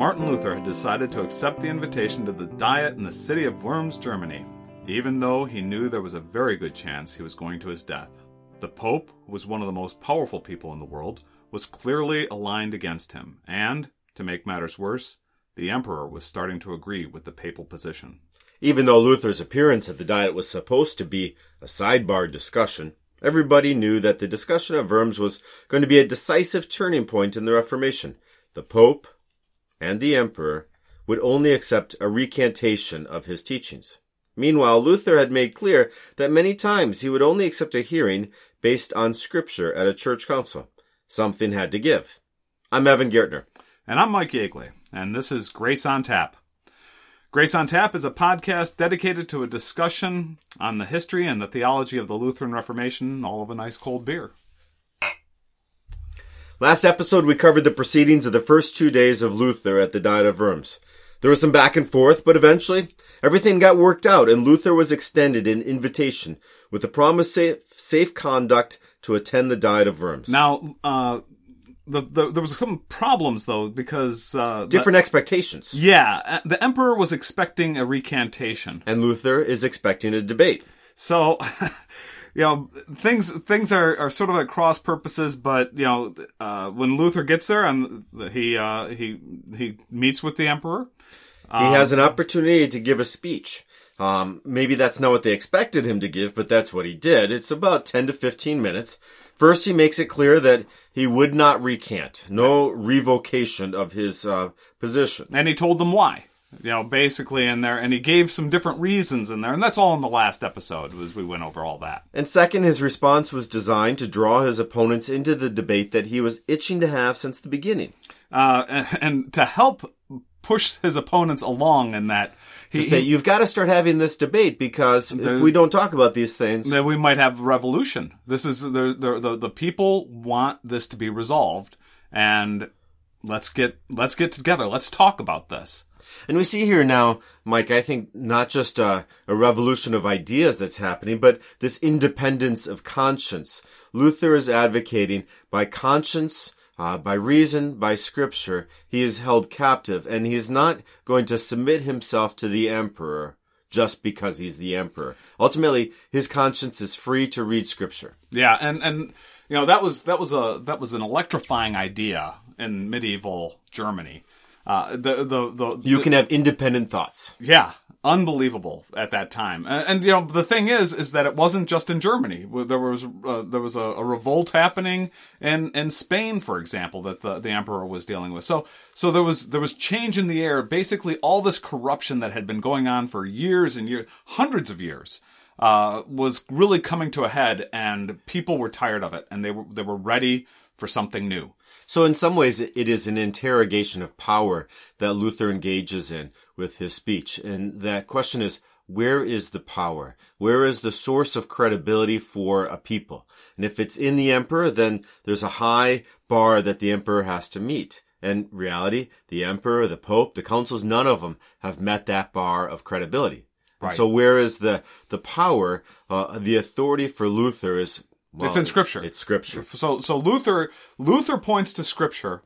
Martin Luther had decided to accept the invitation to the Diet in the city of Worms, Germany, even though he knew there was a very good chance he was going to his death. The Pope, who was one of the most powerful people in the world, was clearly aligned against him, and, to make matters worse, the Emperor was starting to agree with the papal position. Even though Luther's appearance at the Diet was supposed to be a sidebar discussion, everybody knew that the discussion at Worms was going to be a decisive turning point in the Reformation. The Pope and the Emperor would only accept a recantation of his teachings. Meanwhile, Luther had made clear that many times he would only accept a hearing based on scripture at a church council. Something had to give. I'm Evan Gertner. And I'm Mike Yeagley, and this is Grace on Tap. Grace on Tap is a podcast dedicated to a discussion on the history and the theology of the Lutheran Reformation, all of a nice cold beer. Last episode, we covered the proceedings of the first two days of Luther at the Diet of Worms. There was some back and forth, but eventually everything got worked out and Luther was extended an invitation with the promise of safe conduct to attend the Diet of Worms. Now, uh, the, the, there was some problems though because uh, Different expectations. yeah, uh, the emperor was expecting a recantation. And Luther is expecting a debate. So, you know, things things are, are sort of at cross purposes. But you know, uh, when Luther gets there and he uh, he he meets with the emperor, He has an opportunity to give a speech. Um, maybe that's not what they expected him to give, but that's what he did. It's about 10 to 15 minutes. First, he makes it clear that he would not recant. No revocation of his, uh, position. and he told them why. You know, basically in there, and he gave some different reasons in there, and that's all in the last episode. Was we went over all that. And second, his response was designed to draw his opponents into the debate that he was itching to have since the beginning. uh, and, and to help push his opponents along in that he, To say, he- you've got to start having this debate because if we don't talk about these things, then we might have revolution. This is the, the the the people want this to be resolved, and let's get let's get together. Let's talk about this. And we see here now, Mike, I think not just a, a revolution of ideas that's happening, but this independence of conscience. Luther is advocating by conscience, uh, by reason, by scripture, he is held captive and he is not going to submit himself to the emperor just because he's the emperor. Ultimately, his conscience is free to read scripture. Yeah, and and you know that was that was a that was an electrifying idea in medieval Germany. Uh, the the the You can have independent thoughts. Yeah, unbelievable at that time. And, and, you know, the thing is, is that it wasn't just in Germany. There was uh, there was a, a revolt happening in in Spain, for example, that the the emperor was dealing with. So so there was there was change in the air. Basically, all this corruption that had been going on for years and years, hundreds of years. Uh, was really coming to a head, and people were tired of it, and they were they were ready for something new. So in some ways, it is an interrogation of power that Luther engages in with his speech. And that question is, where is the power? Where is the source of credibility for a people? And if it's in the emperor, then there's a high bar that the emperor has to meet. And reality, the emperor, the pope, the councils, none of them have met that bar of credibility. And Right. So where is the, the power, uh, the authority for Luther is, well, It's in Scripture. It's scripture. So so Luther Luther points to scripture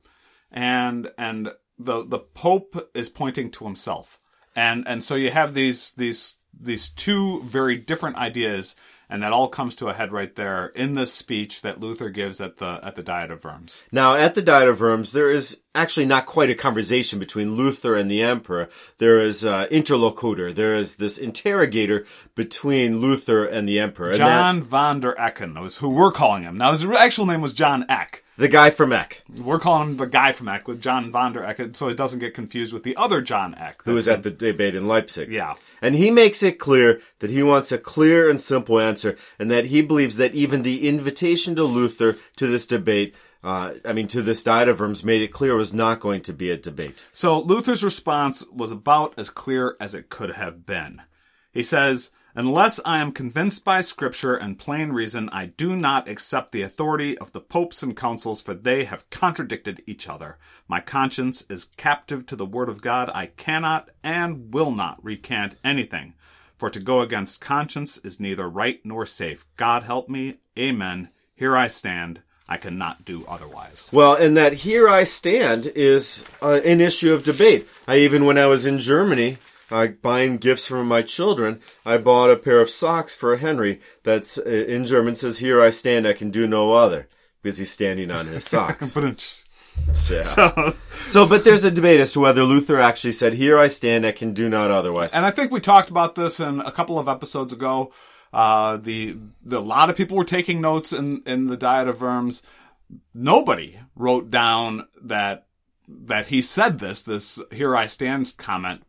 and and the the pope is pointing to himself. And and so you have these these these two very different ideas and that all comes to a head right there in this speech that Luther gives at the at the Diet of Worms. Now, at the Diet of Worms, there is actually not quite a conversation between Luther and the emperor. There is uh, interlocutor. There is this interrogator between Luther and the emperor. And John von der Ecken was who we're calling him. Now his actual name was John Eck. The guy from Eck, We're calling him the guy from Eck with John von der Eck, so it doesn't get confused with the other John Eck. who was at the debate in Leipzig. Yeah. And he makes it clear that he wants a clear and simple answer, and that he believes that even the invitation to Luther to this debate, uh, I mean, to this Diet of Worms, made it clear it was not going to be a debate. So Luther's response was about as clear as it could have been. He says, Unless I am convinced by scripture and plain reason, I do not accept the authority of the popes and councils, for they have contradicted each other. My conscience is captive to the word of God. I cannot and will not recant anything. For to go against conscience is neither right nor safe. God help me. Amen. Here I stand. I cannot do otherwise. Well, and that here I stand is uh, an issue of debate. I even when I was in Germany, uh, buying gifts for my children, I bought a pair of socks for Henry that's uh, in German says "Here I stand, I can do no other," because he's standing on his socks. But Yeah. so, So, but there's a debate as to whether Luther actually said, "Here I stand, I can do not otherwise." and I think we talked about this in a couple of episodes ago. Uh, the, the a lot of people were taking notes in in the Diet of Worms. Nobody wrote down that that he said this this "Here I stand" comment,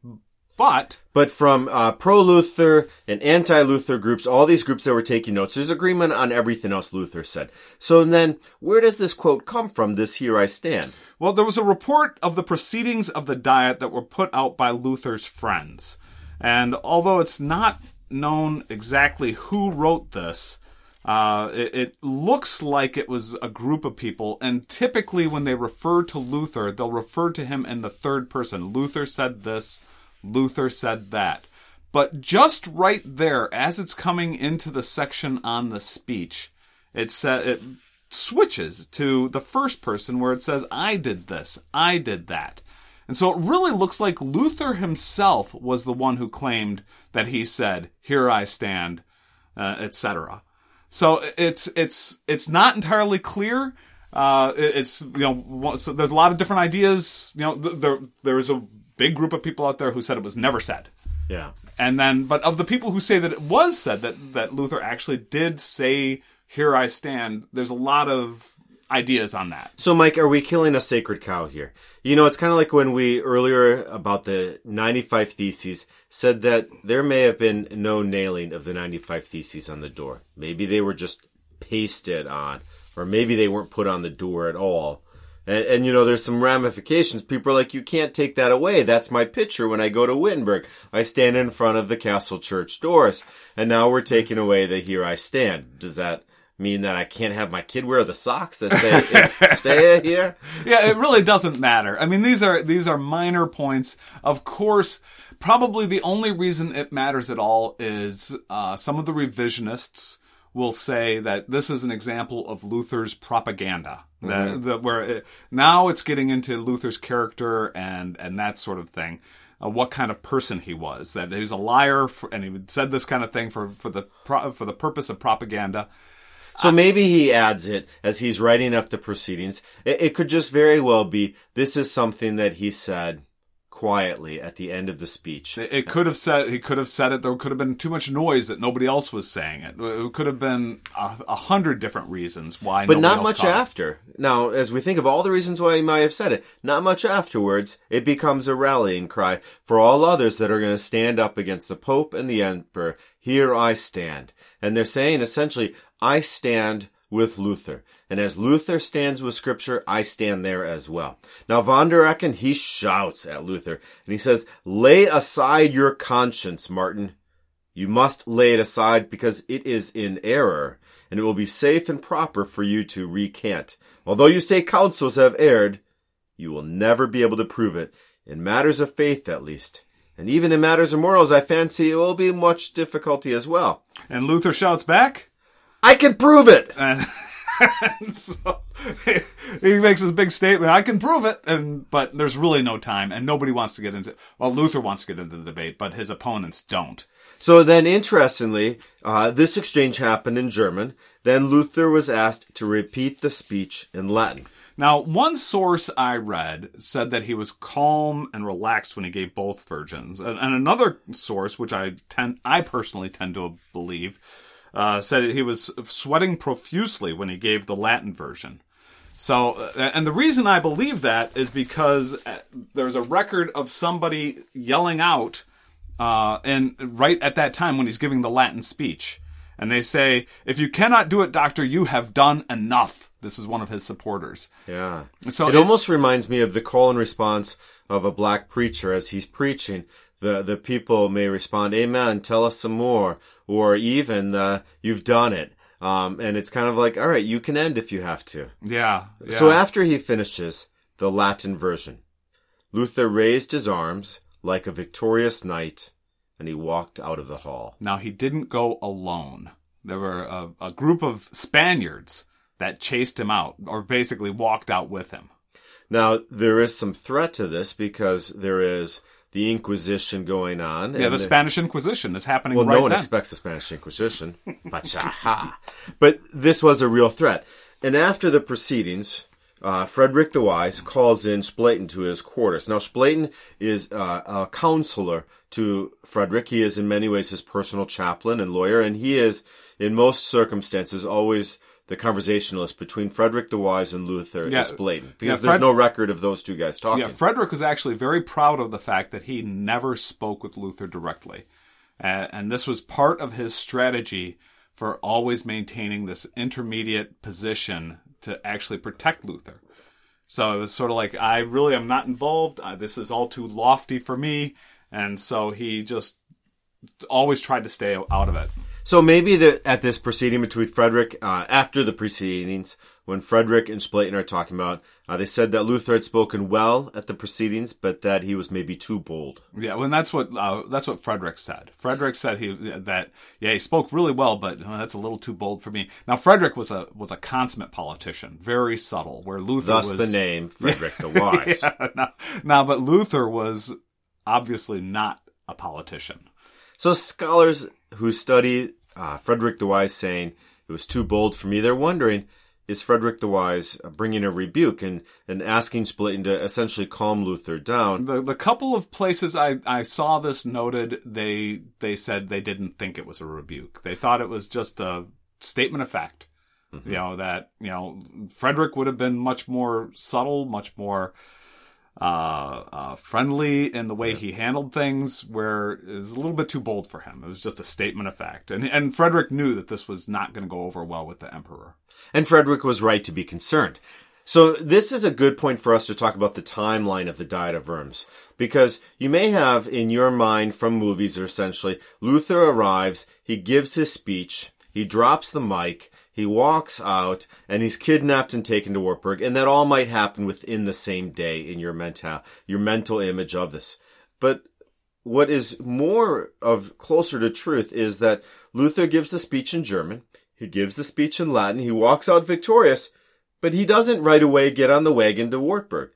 but But from uh, pro Luther and anti Luther groups, all these groups that were taking notes, there's agreement on everything else Luther said. So then, where does this quote come from? This "Here I stand." Well, there was a report of the proceedings of the Diet that were put out by Luther's friends. And although it's not known exactly who wrote this, uh, it, it looks like it was a group of people. And typically, when they refer to Luther, they'll refer to him in the third person. Luther said this, Luther said that. But just right there, as it's coming into the section on the speech, it said it switches to the first person where it says, I did this, I did that. And so it really looks like Luther himself was the one who claimed that he said, Here I stand, uh, etc. So it's it's it's not entirely clear. Uh, it's you know so there's a lot of different ideas. You know th- there there's a big group of people out there who said it was never said. Yeah. And then, but of the people who say that it was said that that Luther actually did say, "Here I stand," there's a lot of ideas on that. So, Mike, are we killing a sacred cow here? You know, it's kind of like when we earlier about the 95 Theses said that there may have been no nailing of the 95 Theses on the door. Maybe they were just pasted on, or maybe they weren't put on the door at all. And, and you know, there's some ramifications. People are like, you can't take that away. That's my picture when I go to Wittenberg. I stand in front of the castle church doors. And now we're taking away the here I stand. Does that mean that I can't have my kid wear the socks that say stay here? yeah, it really doesn't matter. I mean, these are these are minor points. Of course, probably the only reason it matters at all is uh, some of the revisionists will say that this is an example of Luther's propaganda. That, that where it, now it's getting into Luther's character and and that sort of thing. Uh, what kind of person he was? That he was a liar, for, and he said this kind of thing for for the pro, for the purpose of propaganda. So maybe he adds it as he's writing up the proceedings. It, it could just very well be this is something that he said quietly at the end of the speech. It it could have said he could have said it. There could have been too much noise that nobody else was saying it. It could have been a, a hundred different reasons why. But not much caught it. after. Now, as we think of all the reasons why he might have said it, not much afterwards, it becomes a rallying cry for all others that are going to stand up against the Pope and the Emperor. Here I stand. And they're saying essentially, I stand with Luther. And as Luther stands with Scripture, I stand there as well. Now, von der Ecken, he shouts at Luther and he says, lay aside your conscience, Martin. You must lay it aside because it is in error, and it will be safe and proper for you to recant. Although you say councils have erred, you will never be able to prove it, in matters of faith at least. And even in matters of morals, I fancy it will be much difficulty as well. And Luther shouts back, I can prove it! and, and so he makes this big statement. I can prove it, and but there's really no time, and nobody wants to get into. Well, Luther wants to get into the debate, but his opponents don't. So then, interestingly, uh, this exchange happened in German. Then Luther was asked to repeat the speech in Latin. Now, one source I read said that he was calm and relaxed when he gave both versions, and, and another source, which I tend, I personally tend to believe, uh, said he was sweating profusely when he gave the Latin version. So, uh, and the reason I believe that is because uh, there's a record of somebody yelling out, uh, and right at that time when he's giving the Latin speech, and they say, "If you cannot do it, doctor, you have done enough." This is one of his supporters. Yeah. So it, it- almost reminds me of the call and response of a black preacher as he's preaching. The the people may respond, "Amen, tell us some more," or even uh, "You've done it." Um, and it's kind of like, "All right, you can end if you have to." Yeah. yeah. So after he finishes the Latin version, Luther raised his arms like a victorious knight, and he walked out of the hall. now he didn't go alone. There were a, a group of Spaniards that chased him out, or basically walked out with him. Now, there is some threat to this because there is the Inquisition going on. Yeah, and the Spanish Inquisition is happening Well, right no one then. expects the Spanish Inquisition. But this was a real threat. And after the proceedings, uh, Frederick the Wise calls in Spalatin to his quarters. Now, Spalatin is uh, a counselor to Frederick. He is in many ways his personal chaplain and lawyer, and he is, in most circumstances, always the conversationalist between Frederick the Wise and Luther Yeah. Spalatin Because Yeah, there's no record of those two guys talking. Yeah, Frederick was actually very proud of the fact that he never spoke with Luther directly. Uh, and this was part of his strategy for always maintaining this intermediate position to actually protect Luther. So it was sort of like, I really am not involved. Uh, this is all too lofty for me. And so he just always tried to stay out of it. So maybe the, at this proceeding between Frederick, uh, after the proceedings, when Frederick and Spalatin are talking about, uh, they said that Luther had spoken well at the proceedings, but that he was maybe too bold. Yeah, well, and that's what uh, that's what Frederick said. Frederick said he that yeah he spoke really well, but uh, that's a little too bold for me. Now Frederick was a was a consummate politician, very subtle. Where Luther Thus was the name Frederick the Wise. Yeah, now, now, but Luther was obviously not a politician. So scholars who study uh, Frederick the Wise saying it was too bold for me, they're wondering, is Frederick the Wise bringing a rebuke and, and asking Spalatin to essentially calm Luther down? The the couple of places I, I saw this noted, they they said they didn't think it was a rebuke. They thought it was just a statement of fact. You know that you know Frederick would have been much more subtle, much more uh, uh, friendly in the way he handled things, where it was a little bit too bold for him. It was just a statement of fact, and and Frederick knew that this was not going to go over well with the emperor. And Frederick was right to be concerned. So this is a good point for us to talk about the timeline of the Diet of Worms. Because you may have in your mind from movies essentially, Luther arrives, he gives his speech, he drops the mic, he walks out, and he's kidnapped and taken to Wartburg, and that all might happen within the same day in your mental, your mental image of this. But what is more of closer to truth is that Luther gives the speech in German, he gives the speech in Latin, he walks out victorious, but he doesn't right away get on the wagon to Wartburg.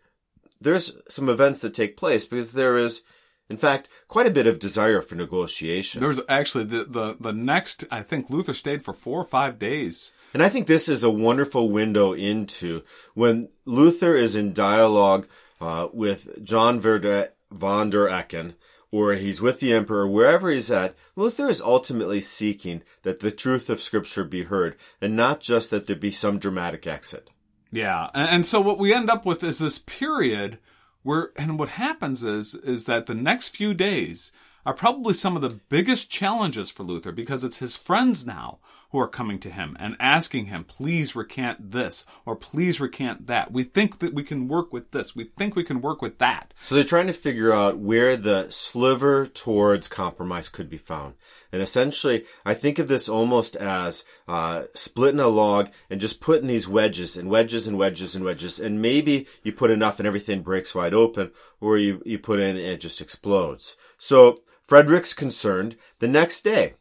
There's some events that take place because there is, in fact, quite a bit of desire for negotiation. There was actually the the the next. I think Luther stayed for four or five days. And I think this is a wonderful window into when Luther is in dialogue uh, with John Verde, von der Ecken, or he's with the emperor, wherever he's at, Luther is ultimately seeking that the truth of Scripture be heard, and not just that there be some dramatic exit. Yeah, and, and so what we end up with is this period and what happens is, is that the next few days are probably some of the biggest challenges for Luther because it's his friends now who are coming to him and asking him, please recant this or please recant that. We think that we can work with this. We think we can work with that. So they're trying to figure out where the sliver towards compromise could be found. And essentially, I think of this almost as uh, splitting a log and just putting these wedges and wedges and wedges and wedges. And maybe you put enough and everything breaks wide open, or you, you put in and it just explodes. So Frederick's concerned. The next day,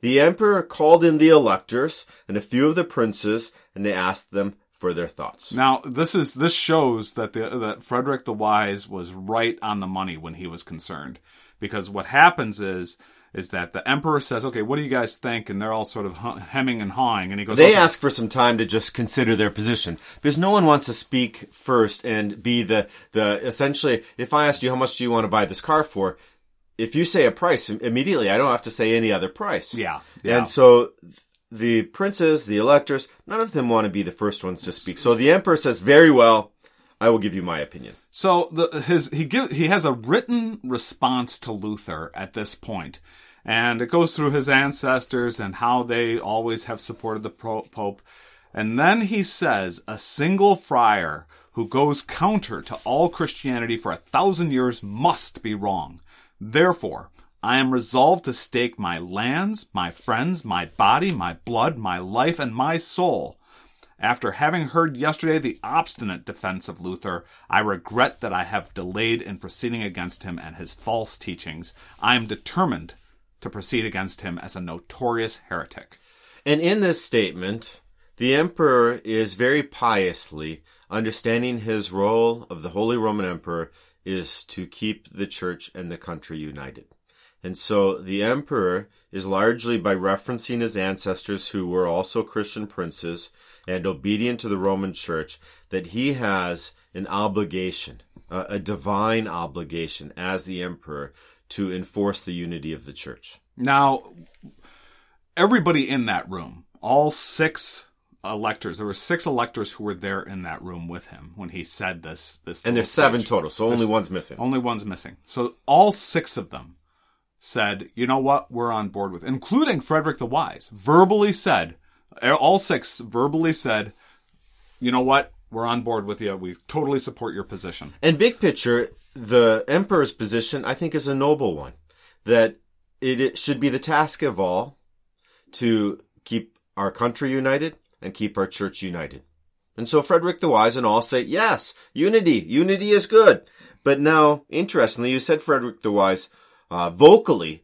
the emperor called in the electors and a few of the princes, and they asked them for their thoughts. Now, this is this shows that the that Frederick the Wise was right on the money when he was concerned, because what happens is is that the emperor says, "Okay, what do you guys think?" and they're all sort of hemming and hawing, and he goes, They "Okay." ask for some time to just consider their position because no one wants to speak first and be the the essentially. If I asked you how much do you want to buy this car for, if you say a price immediately, I don't have to say any other price. Yeah, yeah. And so the princes, the electors, none of them want to be the first ones to speak. So the emperor says, "Very well, I will give you my opinion." So the his he give he has a written response to Luther at this point, and it goes through his ancestors and how they always have supported the Pope, and then he says a single friar who goes counter to all Christianity for a thousand years must be wrong. Therefore, I am resolved to stake my lands, my friends, my body, my blood, my life, and my soul after having heard yesterday the obstinate defense of Luther, I regret that I have delayed in proceeding against him and his false teachings. I am determined to proceed against him as a notorious heretic. And in this statement, The emperor is very piously understanding his role of the Holy Roman Emperor is to keep the church and the country united. And so the emperor is largely by referencing his ancestors who were also Christian princes and obedient to the Roman church that he has an obligation, a, divine obligation as the emperor to enforce the unity of the church. Now, everybody in that room, all six electors, there were six electors who were there in that room with him when he said this. This And there's seven speech. total, so only one's missing. Only one's missing. So all six of them said, you know what, we're on board with, including Frederick the Wise, verbally said, eh, all six verbally said, you know what, we're on board with you. We totally support your position. And big picture, the emperor's position, I think, is a noble one. That it, it should be the task of all to keep our country united and keep our church united. And so Frederick the Wise and all say, yes, unity, unity is good. But now, interestingly, you said Frederick the Wise uh, vocally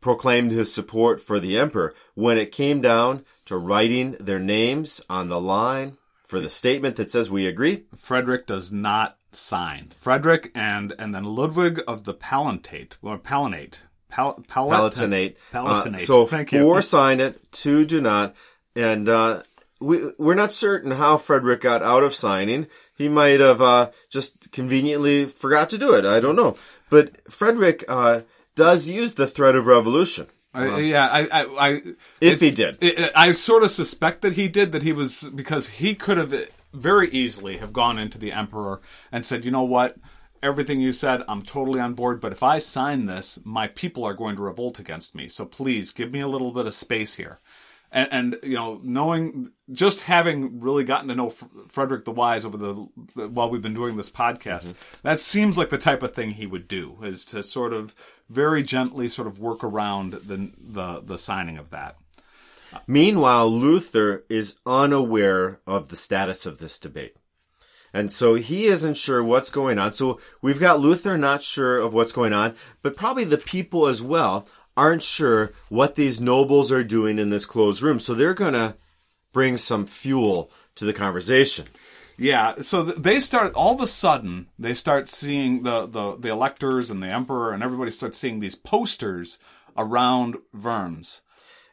proclaimed his support for the emperor when it came down to writing their names on the line for the statement that says we agree. Frederick does not sign. Frederick and and then Ludwig of the Palatinate, or Palinate, Pal, Palatinate. Palatinate. Uh, so Thank four you. sign it, two do not, and uh, we we're not certain how Frederick got out of signing. He might have uh, just conveniently forgot to do it. I don't know, but Frederick uh, does use the threat of revolution. I, yeah, I, I, I If he did. it- I sort of suspect that he did. That he was because he could have very easily have gone into the emperor and said, "You know what? Everything you said, I'm totally on board. But if I sign this, my people are going to revolt against me. So please give me a little bit of space here." And, and you know, knowing just having really gotten to know F- Frederick the Wise over the, the while we've been doing this podcast, mm-hmm. that seems like the type of thing he would do is to sort of very gently sort of work around the the, the signing of that. Meanwhile, Luther is unaware of the status of this debate. And so he isn't sure what's going on. So we've got Luther not sure of what's going on, but probably the people as well aren't sure what these nobles are doing in this closed room. So they're going to bring some fuel to the conversation. Yeah, so they start all of a sudden they start seeing the, the the electors and the emperor and everybody starts seeing these posters around Worms.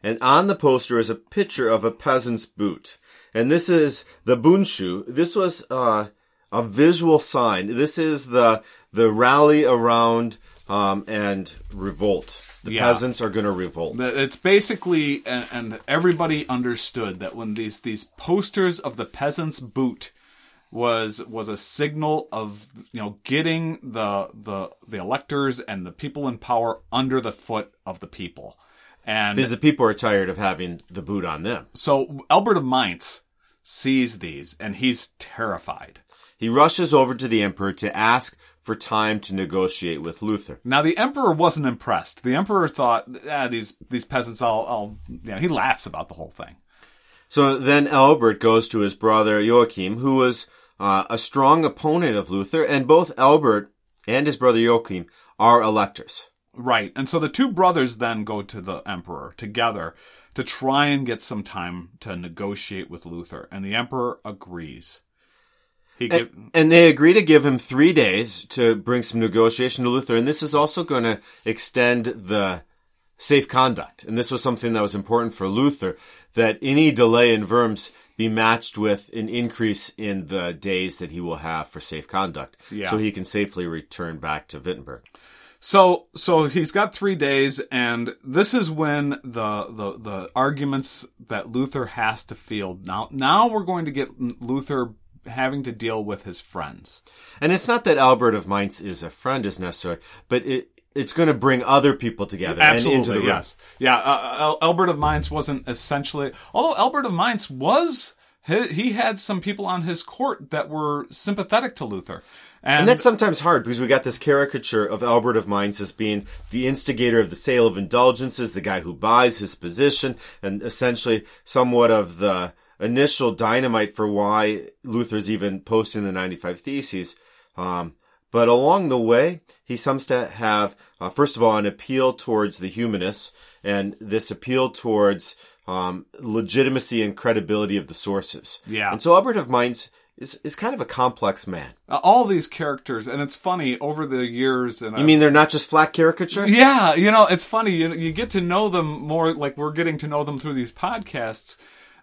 And on the poster is a picture of a peasant's boot. And this is the Bundschuh. This was uh, a visual sign. This is the the rally around um, and revolt. The Yeah. peasants are going to revolt. It's basically and, and everybody understood that when these these posters of the peasant's boot was was a signal of you know getting the the the electors and the people in power under the foot of the people. And because the people are tired of having the boot on them. so Albert of Mainz sees these and he's terrified. He rushes over to the emperor to ask for time to negotiate with Luther. Now the emperor wasn't impressed. The emperor thought, ah, these these peasants, I'll, I'll, you know, he laughs about the whole thing. So then Albert goes to his brother Joachim, who was uh, a strong opponent of Luther, and both Albert and his brother Joachim are electors. Right, and so the two brothers then go to the emperor together to try and get some time to negotiate with Luther, and the emperor agrees. He give, And they agree to give him three days to bring some negotiation to Luther, and this is also going to extend the safe conduct. And this was something that was important for Luther, that any delay in Worms be matched with an increase in the days that he will have for safe conduct, Yeah. so he can safely return back to Wittenberg. So so he's got three days, and this is when the the the arguments that Luther has to field. Now now we're going to get Luther having to deal with his friends. And it's not that Albert of Mainz is a friend is necessary, but it it's going to bring other people together and into the Absolutely, room. yes, yeah. Uh, Albert of Mainz wasn't essentially, although Albert of Mainz was. He, he had some people on his court that were sympathetic to Luther, and, And that's sometimes hard because we got this caricature of Albert of Mainz as being the instigator of the sale of indulgences, the guy who buys his position, and essentially somewhat of the initial dynamite for why Luther's even posting the 95 Theses. Um, But along the way, he seems to have, uh, first of all, an appeal towards the humanists and this appeal towards um, legitimacy and credibility of the sources. Yeah. And so Albert of Mainz is, is kind of a complex man. Uh, all these characters, and it's funny over the years. And You mean they're not just flat caricatures? Yeah, you know, it's funny. You you get to know them more, like we're getting to know them through these podcasts.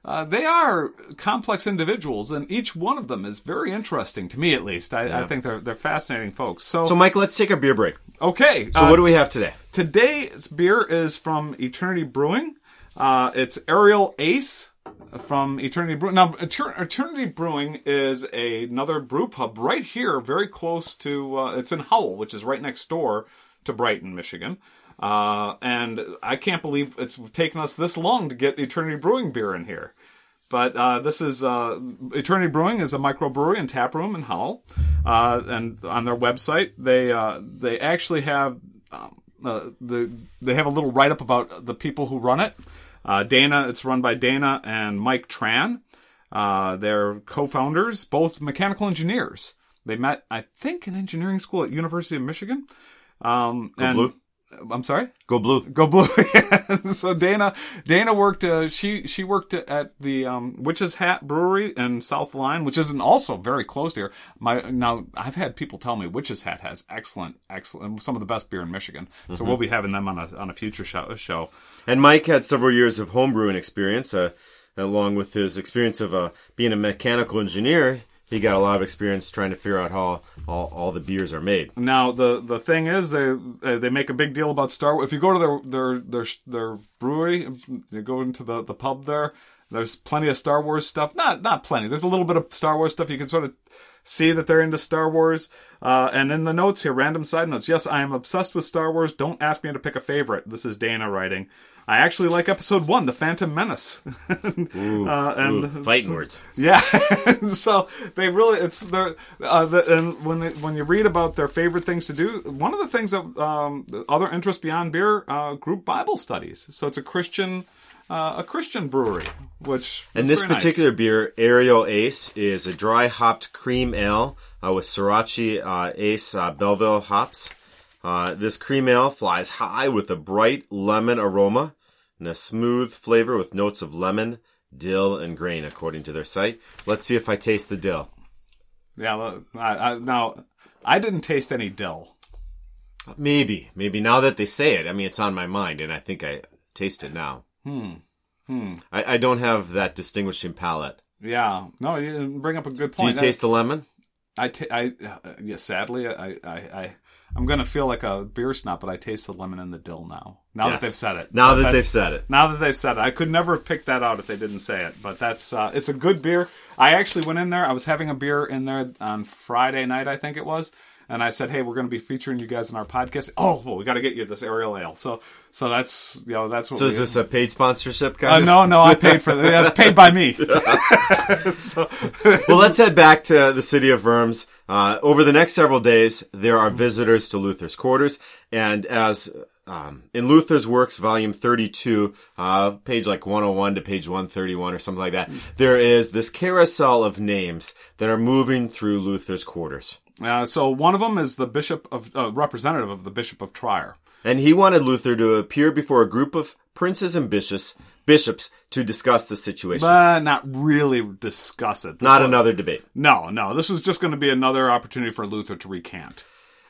Uh, they are complex individuals, and each one of them is very interesting to me, at least. I, I think they're they're fascinating folks. So, So, Mike, let's take a beer break. okay, So, uh, what do we have today? today's beer is from Eternity Brewing. Uh, it's Ariel Ace from Eternity Brewing. Now, Eter- Eternity Brewing is a, another brew pub right here, very close to. Uh, it's in Howell, which is right next door to Brighton, Michigan. Uh, and I can't believe it's taken us this long to get Eternity Brewing beer in here. But uh, this is uh, Eternity Brewing is a microbrewery and tap room in Howell, uh, and on their website they uh, they actually have um, uh, the they have a little write up about the people who run it. Dana, it's run by Dana and Mike Tran. They're co-founders, both mechanical engineers. They met, I think, in engineering school at University of Michigan. Um, and Blue. I'm sorry. Go blue. Go blue. so Dana, Dana worked. Uh, she she worked at the um, Witch's Hat Brewery in South Lyon, which isn't also very close here. My now I've had people tell me Witch's Hat has excellent, excellent, some of the best beer in Michigan. So we'll be having them on a on a future show. show. And Mike had several years of homebrewing experience, uh, along with his experience of uh, being a mechanical engineer. He got a lot of experience trying to figure out how all, all the beers are made. Now the the thing is they uh, they make a big deal about Star Wars. If you go to their their their their brewery, you go into the the pub there. There's plenty of Star Wars stuff. Not not plenty. There's a little bit of Star Wars stuff. You can sort of see that they're into Star Wars. Uh, and in the notes here, random side notes. Yes, I am obsessed with Star Wars. Don't ask me to pick a favorite. This is Dana writing. I actually like Episode One, The Phantom Menace. Ooh, Uh, and ooh, fighting words. Yeah, so they really it's their uh, the, and when they, when you read about their favorite things to do, one of the things that um, other interests beyond beer, uh, group Bible studies. So it's a Christian uh, a Christian brewery, which And this very nice. particular beer, Ariel Ace, is a dry hopped cream ale uh, with Sorachi uh, Ace uh, Belleville hops. Uh, this cream ale flies high with a bright lemon aroma and a smooth flavor with notes of lemon, dill, and grain, according to their site. Let's see if I taste the dill. yeah. I, I, now I didn't taste any dill. Maybe, maybe now that they say it, I mean, it's on my mind, and I think I taste it now. Hmm. Hmm. I, I don't have that distinguishing palate. Yeah, no, you bring up a good point. Do you point. taste the lemon? I, ta- I, uh, yeah, sadly, I, I, I, I'm gonna feel like a beer snob, but I taste the lemon and the dill now. Now Yes. that they've said it. Now But that they've said it. Now that they've said it, I could never have picked that out if they didn't say it. But that's, uh, it's a good beer. I actually went in there. I was having a beer in there on Friday night, I think it was. And I said, "Hey, we're going to be featuring you guys in our podcast. Oh, well, we got to get you this Ariel Ale. So, so that's you know that's what. So is this a paid sponsorship kind Uh, of? no, no, I paid for that. It's paid by me. so, Well, let's head back to the city of Worms. Uh, over the next several days, there are visitors to Luther's quarters, and as um, in Luther's Works, volume 32, uh, page like 101 to page 131 or something like that, there is this carousel of names that are moving through Luther's quarters. Uh, so one of them is the bishop of uh, representative of the bishop of Trier. And he wanted Luther to appear before a group of princes and bishops, bishops to discuss the situation. But not really discuss it. This Not was- another debate. No, no. This was just going to be another opportunity for Luther to recant.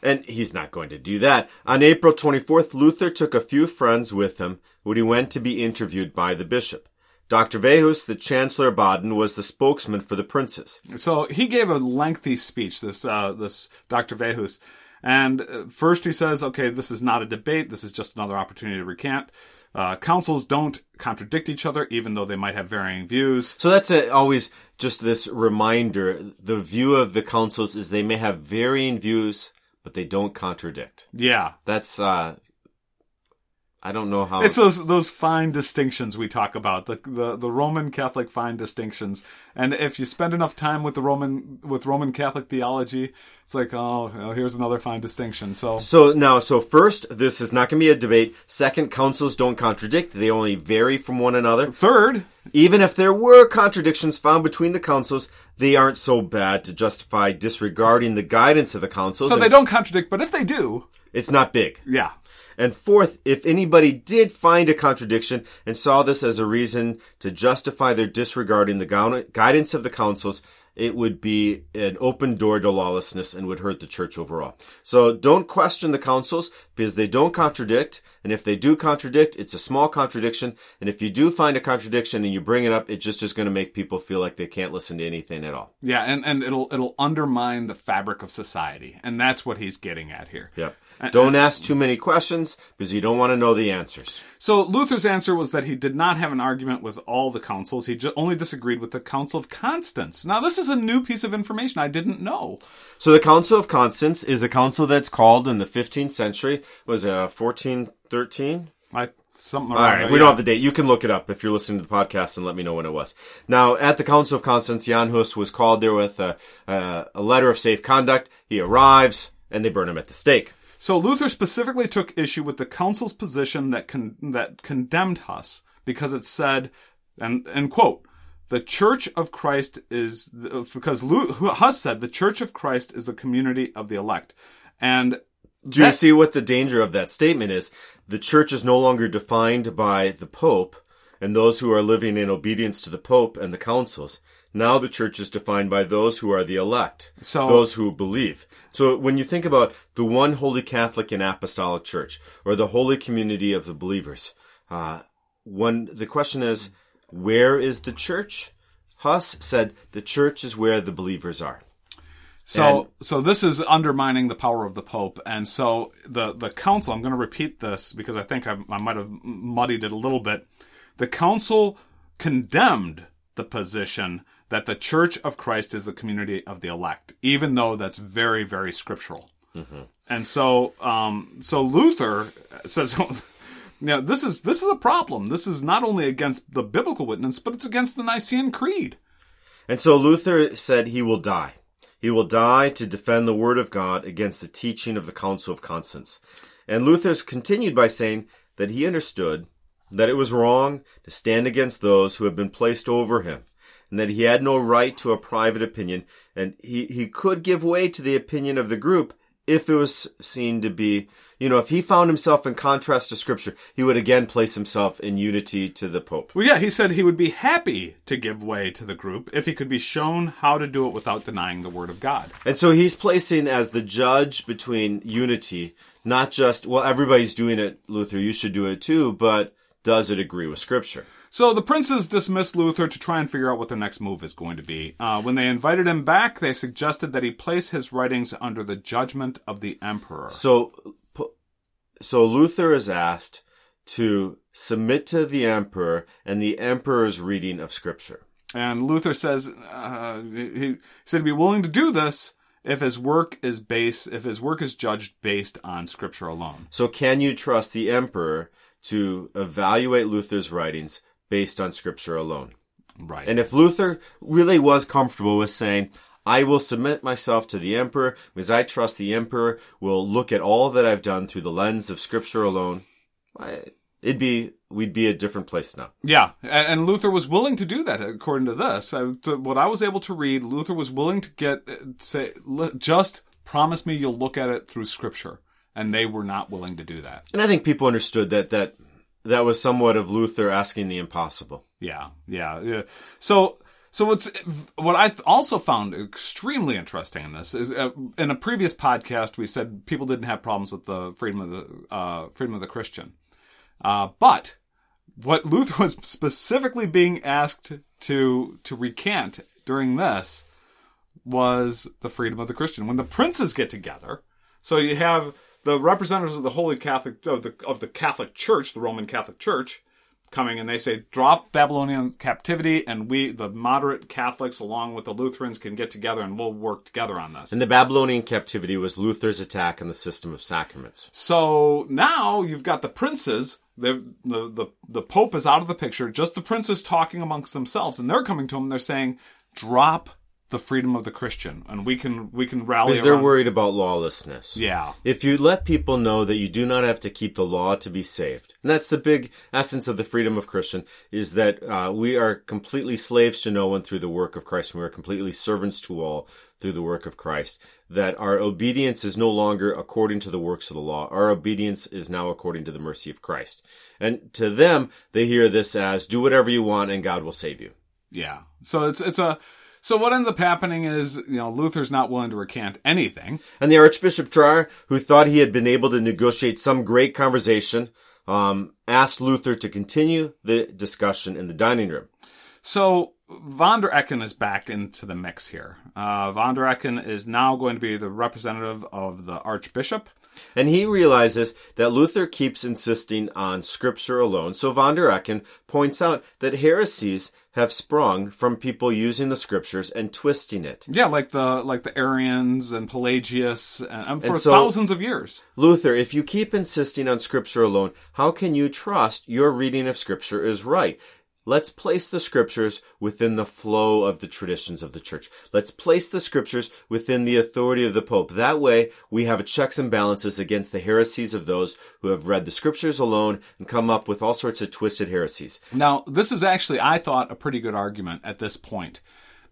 And he's not going to do that. On April 24th, Luther took a few friends with him when he went to be interviewed by the bishop. Dr. Vehus, the Chancellor of Baden, was the spokesman for the princes. So he gave a lengthy speech. This uh, this Dr. Vehus, and uh, first he says, "Okay, this is not a debate. This is just another opportunity to recant." Uh, councils don't contradict each other, even though they might have varying views. So that's a, always just this reminder. The view of the councils is they may have varying views, but they don't contradict. Yeah, That's uh, I don't know how. It's those those fine distinctions we talk about the, the the Roman Catholic fine distinctions, and if you spend enough time with the Roman with Roman Catholic theology, it's like oh, well, here's another fine distinction. So So now, so first, this is not going to be a debate. Second, councils don't contradict; they only vary from one another. third, Even if there were contradictions found between the councils, they aren't so bad to justify disregarding the guidance of the councils. so they don't contradict, but if they do, It's not big. yeah, And fourth, if anybody did find a contradiction and saw this as a reason to justify their disregarding the guidance of the councils, it would be an open door to lawlessness and would hurt the church overall. So don't question the councils because they don't contradict. And if they do contradict, it's a small contradiction. And if you do find a contradiction and you bring it up, it just is going to make people feel like they can't listen to anything at all. yeah, and and it'll it'll undermine the fabric of society, and that's what he's getting at here. Yep. Uh, don't uh, ask too many questions because you don't want to know the answers. So Luther's answer was that he did not have an argument with all the councils. He only disagreed with the Council of Constance. Now, this is a new piece of information I didn't know. So the Council of Constance is a council that's called in the 15th century. Was it uh, 1413? I something All right, there, we yeah. don't have the date. You can look it up if you're listening to the podcast and let me know when it was. Now, at the Council of Constance, Jan Hus was called there with a, a, a letter of safe conduct. He arrives and they burn him at the stake. So Luther specifically took issue with the council's position that con- that condemned Huss because it said, and and quote, the Church of Christ is the, because Lu- Huss said the Church of Christ is the community of the elect, and Do you That- see what the danger of that statement is? The church is no longer defined by the Pope and those who are living in obedience to the Pope and the councils. Now the church is defined by those who are the elect, So- those who believe. So when you think about the one holy Catholic and Apostolic Church, or the holy community of the believers, uh, when the question is, where is the church? Huss said the church is where the believers are. So, so this is undermining the power of the Pope, and so the the council. I'm going to repeat this because I think I, I might have muddied it a little bit. The council condemned the position that the Church of Christ is the community of the elect, even though that's very, very scriptural. And so, um, so Luther says, "Now this is this is a problem. This is not only against the biblical witness, but it's against the Nicene Creed." And so Luther said he will die. He will die to defend the word of God against the teaching of the Council of Constance. And Luther's continued by saying that he understood that it was wrong to stand against those who had been placed over him, and that he had no right to a private opinion, and he, he could give way to the opinion of the group if it was seen to be, you know, if he found himself in contrast to Scripture, he would again place himself in unity to the Pope. Well, yeah, he said he would be happy to give way to the group if he could be shown how to do it without denying the word of God. And so he's placing as the judge between unity, not just, well, everybody's doing it, Luther, you should do it too, but does it agree with Scripture? So the princes dismissed Luther to try and figure out what their next move is going to be. Uh, when they invited him back, they suggested that he place his writings under the judgment of the emperor. So, so Luther is asked to submit to the emperor and the emperor's reading of Scripture. And Luther says uh, he said he'd be willing to do this if his work is based if his work is judged based on Scripture alone. So can you trust the emperor to evaluate Luther's writings based on Scripture alone? Right. And if Luther really was comfortable with saying, I will submit myself to the emperor because I trust the emperor will look at all that I've done through the lens of scripture alone, I, it'd be, we'd be a different place now. Yeah, and Luther was willing to do that. According to this, what I was able to read, Luther was willing to get say, just promise me you'll look at it through Scripture, and they were not willing to do that. And I think people understood that, that, that was somewhat of Luther asking the impossible. Yeah, yeah, yeah. So, so what's what I also found extremely interesting in this is uh, in a previous podcast we said people didn't have problems with the freedom of the uh, freedom of the Christian, uh, but what Luther was specifically being asked to to recant during this was the freedom of the Christian. When the princes get together, so you have the representatives of the Holy Catholic of the of the Catholic Church, the Roman Catholic Church, coming and they say drop Babylonian captivity, and we, the moderate Catholics, along with the Lutherans, can get together and we'll work together on this. And the Babylonian captivity was Luther's attack on the system of sacraments. So now you've got the princes the, the the the Pope is out of the picture. Just the princes talking amongst themselves, and they're coming to him. They're saying, "Drop the freedom of the Christian, and we can we can rally." Because they're around- worried about lawlessness. Yeah. If you let people know that you do not have to keep the law to be saved, and that's the big essence of the freedom of Christian, is that uh, we are completely slaves to no one through the work of Christ, and we are completely servants to all through the work of Christ. That our obedience is no longer according to the works of the law. Our obedience is now according to the mercy of Christ. And to them, they hear this as, do whatever you want and God will save you. Yeah. So it's it's a so what ends up happening is you know Luther's not willing to recant anything. And the Archbishop Trier, who thought he had been able to negotiate some great conversation, um, asked Luther to continue the discussion in the dining room. So von der Ecken is back into the mix here. Uh, von der Ecken is now going to be the representative of the Archbishop. And he realizes that Luther keeps insisting on scripture alone. So von der Ecken points out that heresies have sprung from people using the scriptures and twisting it. Yeah, like the like the Arians and Pelagius, and, and for And so- thousands of years. Luther, if you keep insisting on scripture alone, how can you trust your reading of scripture is right? Let's place the scriptures within the flow of the traditions of the church. Let's place the scriptures within the authority of the Pope. That way, we have checks and balances against the heresies of those who have read the scriptures alone and come up with all sorts of twisted heresies. Now, this is actually, I thought, a pretty good argument at this point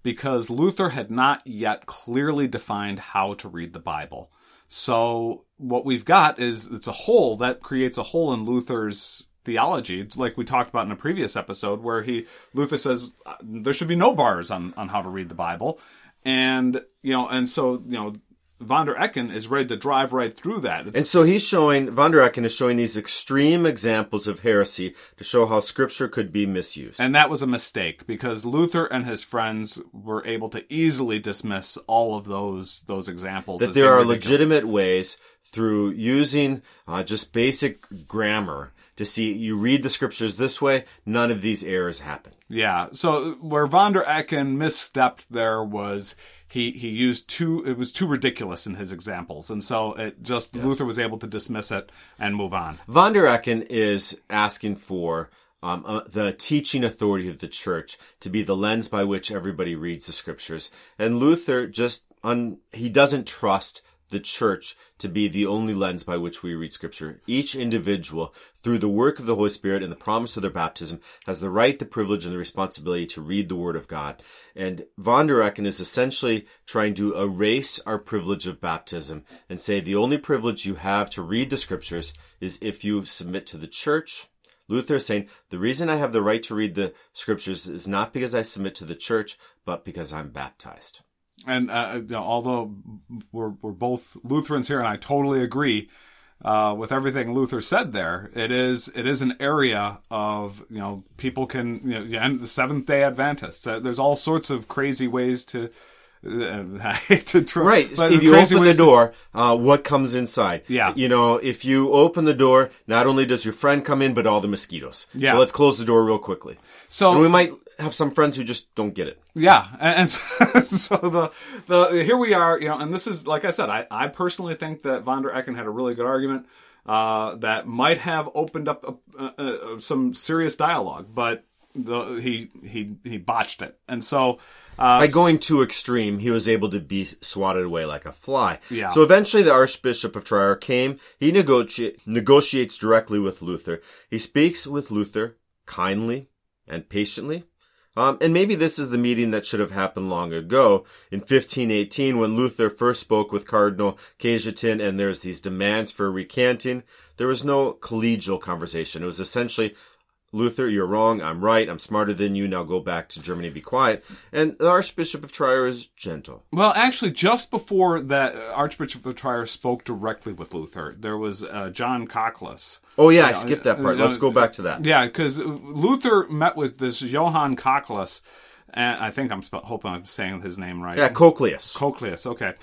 because Luther had not yet clearly defined how to read the Bible. So what we've got is it's a hole that creates a hole in Luther's theology, like we talked about in a previous episode, where he Luther says uh, there should be no bars on on how to read the Bible, and you know, and so you know, von der Ecken is ready to drive right through that. It's, And so he's showing, von der Ecken is showing these extreme examples of heresy to show how scripture could be misused. And that was a mistake because Luther and his friends were able to easily dismiss all of those those examples. that there are ridiculous. legitimate ways through using uh, just basic grammar to see you read the scriptures this way, none of these errors happen. Yeah. So where von der Ecken misstepped there was he he used too it was too ridiculous in his examples, and so it just Luther was able to dismiss it and move on. Von der Ecken is asking for um, uh, the teaching authority of the church to be the lens by which everybody reads the scriptures, and Luther just un- he doesn't trust the church to be the only lens by which we read scripture. Each individual, through the work of the Holy Spirit and the promise of their baptism, has the right, the privilege, and the responsibility to read the Word of God. And von der Ecken is essentially trying to erase our privilege of baptism and say the only privilege you have to read the scriptures is if you submit to the church. Luther is saying, the reason I have the right to read the scriptures is not because I submit to the church, but because I'm baptized. And uh, you know, although we're we're both Lutherans here, and I totally agree uh, with everything Luther said there, it is it is an area of you know people can you know and the Seventh Day Adventists. Uh, there's all sorts of crazy ways to. Uh, I hate to try, Right. if you open the ways to- door, uh, what comes inside? Yeah. You know, if you open the door, not only does your friend come in, but all the mosquitoes. Yeah. So let's close the door real quickly. so And we might have some friends who just don't get it. Yeah, and, and so, so the the here we are, you know, and this is like I said, I I personally think that von der Ecken had a really good argument uh, that might have opened up a, uh uh some serious dialogue, but the he he he botched it, and so uh, By going too extreme, he was able to be swatted away like a fly. Yeah. So eventually the Archbishop of Trier came. He negotiate, negotiates directly with Luther. He speaks with Luther kindly and patiently. Um, and maybe this is the meeting that should have happened long ago in 1518 when Luther first spoke with Cardinal Cajetan and there's these demands for recanting. There was no collegial conversation. It was essentially, Luther, you're wrong. I'm right. I'm smarter than you. Now go back to Germany. Be quiet. And the Archbishop of Trier is gentle. Well, actually, just before that, uh, Archbishop of Trier spoke directly with Luther. There was uh, John Cockless. Oh yeah, I skipped that part. uh, Let's go back to that. Yeah, because Luther met with this Johann Cockless, and I think I'm sp- hoping I'm saying his name right. Yeah, Cochlaeus. Cochlaeus. Okay,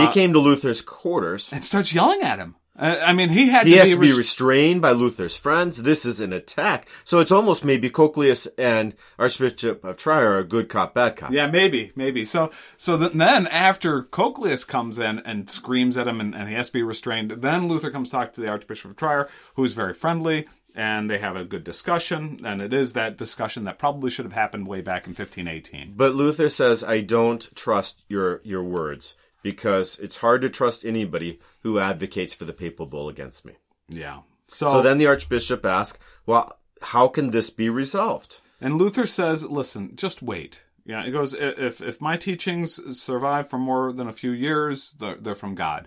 he came to Luther's quarters. and starts yelling at him. Uh, I mean, he had He to has be, to be res- restrained by Luther's friends. This is an attack. So it's almost maybe Cochlaeus and Archbishop of Trier are good cop, bad cop. Yeah, maybe, maybe. So, so th- then after Cochlaeus comes in and screams at him, and, and he has to be restrained, then Luther comes talk to the Archbishop of Trier, who's very friendly, and they have a good discussion, and it is that discussion that probably should have happened way back in 1518. But Luther says, I don't trust your, your words because it's hard to trust anybody who advocates for the papal bull against me. Yeah. So then the archbishop asks, well, how can this be resolved? And Luther says, "Listen, just wait." Yeah, he goes, "If if my teachings survive for more than a few years, they're, they're from God."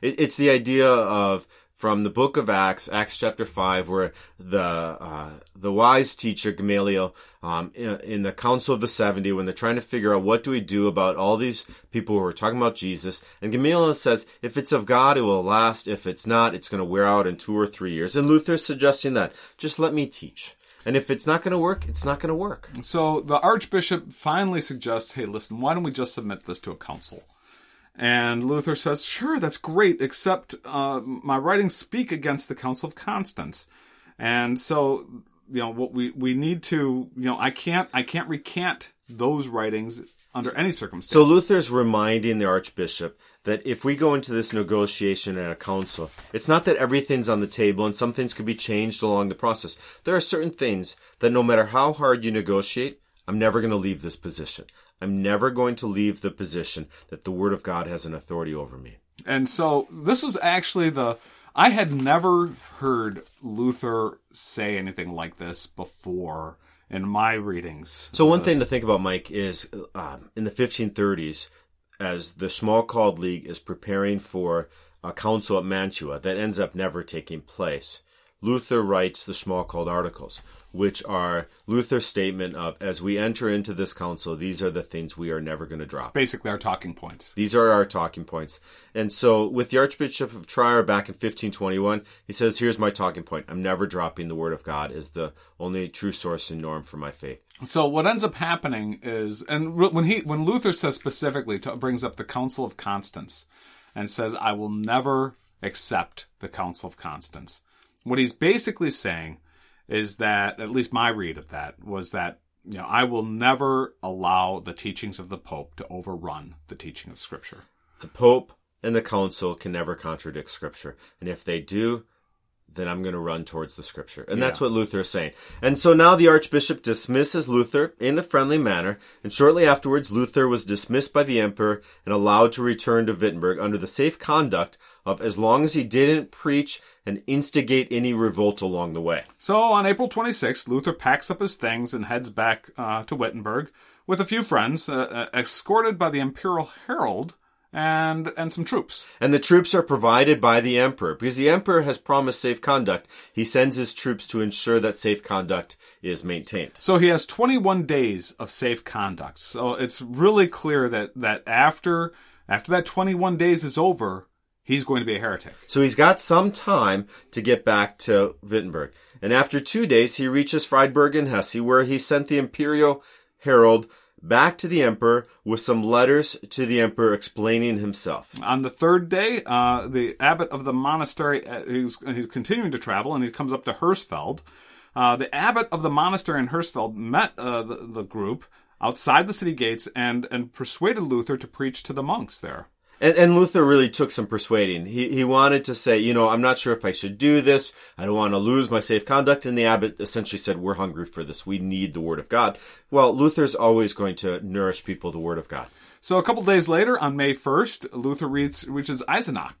It, it's the idea of from the book of Acts, Acts chapter five, where the uh, the wise teacher Gamaliel, um, in, in, the Council of the Seventy, when they're trying to figure out what do we do about all these people who are talking about Jesus, and Gamaliel says, if it's of God, it will last. If it's not, it's going to wear out in two or three years. And Luther's suggesting that just let me teach. And if it's not going to work, it's not going to work. So the archbishop finally suggests, hey, listen, why don't we just submit this to a council? And Luther says, sure, that's great, except uh, my writings speak against the Council of Constance. And so, you know, what we, we need to, you know, I can't, I can't recant those writings under any circumstance. So Luther's reminding the archbishop that if we go into this negotiation at a council, it's not that everything's on the table and some things could be changed along the process. There are certain things that no matter how hard you negotiate, I'm never going to leave this position. I'm never going to leave the position that the Word of God has an authority over me. And so this was actually the. I had never heard Luther say anything like this before in my readings. So, one thing to think about, Mike, is um, in the 1530s, as the Schmalkaldic League is preparing for a council at Mantua that ends up never taking place, Luther writes the Schmalkald Articles, which are Luther's statement of, as we enter into this council, these are the things we are never going to drop. Basically, our talking points. These are our talking points. And so, with the Archbishop of Trier back in 1521, he says, Here's my talking point. I'm never dropping the Word of God as the only true source and norm for my faith. So, what ends up happening is, and when he, when Luther says specifically, brings up the Council of Constance and says, I will never accept the Council of Constance what he's basically saying is that, at least my read of that, was that, you know, I will never allow the teachings of the Pope to overrun the teaching of Scripture. The Pope and the Council can never contradict Scripture. And if they do, then I'm going to run towards the scripture. And yeah. that's what Luther is saying. And so now the archbishop dismisses Luther in a friendly manner, and shortly afterwards Luther was dismissed by the emperor and allowed to return to Wittenberg under the safe conduct of as long as he didn't preach and instigate any revolt along the way. So on April 26th, Luther packs up his things and heads back uh, to Wittenberg with a few friends, uh, uh, escorted by the imperial herald and and some troops. And the troops are provided by the emperor because the emperor has promised safe conduct. He sends his troops to ensure that safe conduct is maintained. So he has 21 days of safe conduct. So it's really clear that that after after that 21 days is over, he's going to be a heretic. So he's got some time to get back to Wittenberg. And after two days, he reaches Friedberg in Hesse, where he sent the imperial herald back to the emperor with some letters to the emperor explaining himself. On the third day, uh, the abbot of the monastery, uh, he's, he's continuing to travel and he comes up to Hersfeld. Uh, the abbot of the monastery in Hersfeld met uh, the, the group outside the city gates and, and persuaded Luther to preach to the monks there. And, and, Luther really took some persuading. He, he wanted to say, you know, I'm not sure if I should do this. I don't want to lose my safe conduct. And the abbot essentially said, we're hungry for this. We need the word of God. Well, Luther's always going to nourish people the word of God. So a couple days later, on May 1st, Luther reads, reaches Eisenach.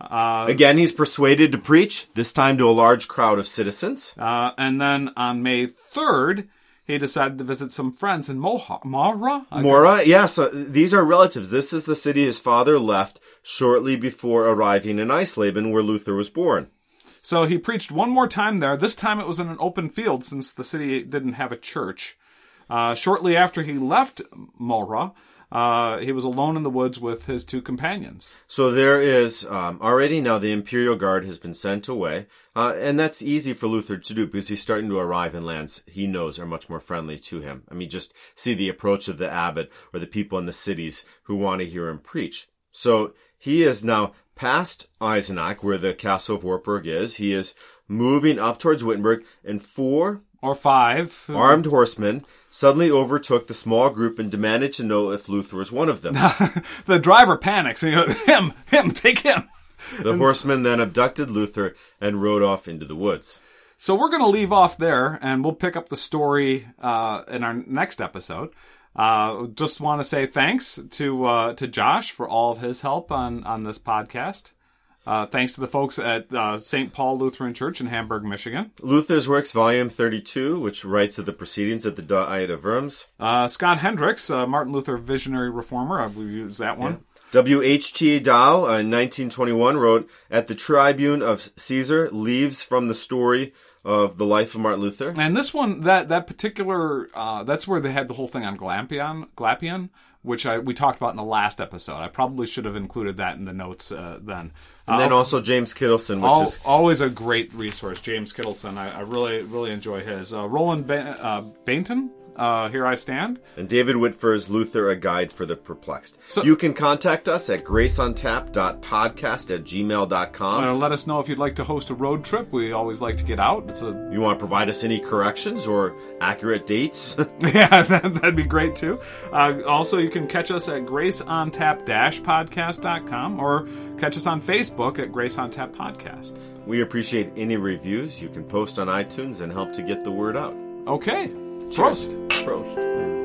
Uh, Again, he's persuaded to preach, this time to a large crowd of citizens. Uh, and then on May 3rd, he decided to visit some friends in Moha-. Möhra, yes. Uh, these are relatives. This is the city his father left shortly before arriving in Eisleben, where Luther was born. So he preached one more time there. This time it was in an open field since the city didn't have a church. Uh, shortly after he left Möhra, uh, he was alone in the woods with his two companions. So there is um, already now the imperial guard has been sent away, uh, and that's easy for Luther to do because he's starting to arrive in lands he knows are much more friendly to him. I mean, just see the approach of the abbot or the people in the cities who want to hear him preach. So he is now past Eisenach, where the castle of Wartburg is. He is moving up towards Wittenberg, and four or five armed horsemen suddenly overtook the small group and demanded to know if Luther was one of them. the driver panics and he goes, "Him, him, take him." The horsemen then abducted Luther and rode off into the woods. So we're going to leave off there, and we'll pick up the story uh, in our next episode. Uh, just want to say thanks to uh, to Josh for all of his help on on this podcast. Uh, thanks to the folks at uh, St. Paul Lutheran Church in Hamburg, Michigan. Luther's Works, Volume 32, which writes of the proceedings at the Diet of Worms. Uh, Scott Hendrix, uh, Martin Luther Visionary Reformer. I will use that one. W.H.T. Dau, uh, in 1921, wrote, At the Tribune of Caesar, leaves from the story of the life of Martin Luther. And this one, that that particular, uh, that's where they had the whole thing on Glampion, Glapion, which I we talked about in the last episode. I probably should have included that in the notes uh, then. And then Uh, also James Kittelson, which al- is always a great resource, James Kittelson. I, I really really enjoy his. Uh, Roland ba- uh, Bainton, uh, here I stand. and David Whitford's Luther, a guide for the perplexed. So- you can contact us at graceontap.podcast at gmail.com. Uh, let us know if you'd like to host a road trip. We always like to get out. It's a you want to provide us any corrections or accurate dates? yeah, that, that'd be great too. Uh, also, you can catch us at graceontap-podcast.com or catch us on Facebook at Grace on Tap Podcast. we appreciate any reviews you can post on iTunes and help to get the word out. Okay. Prost. Prost.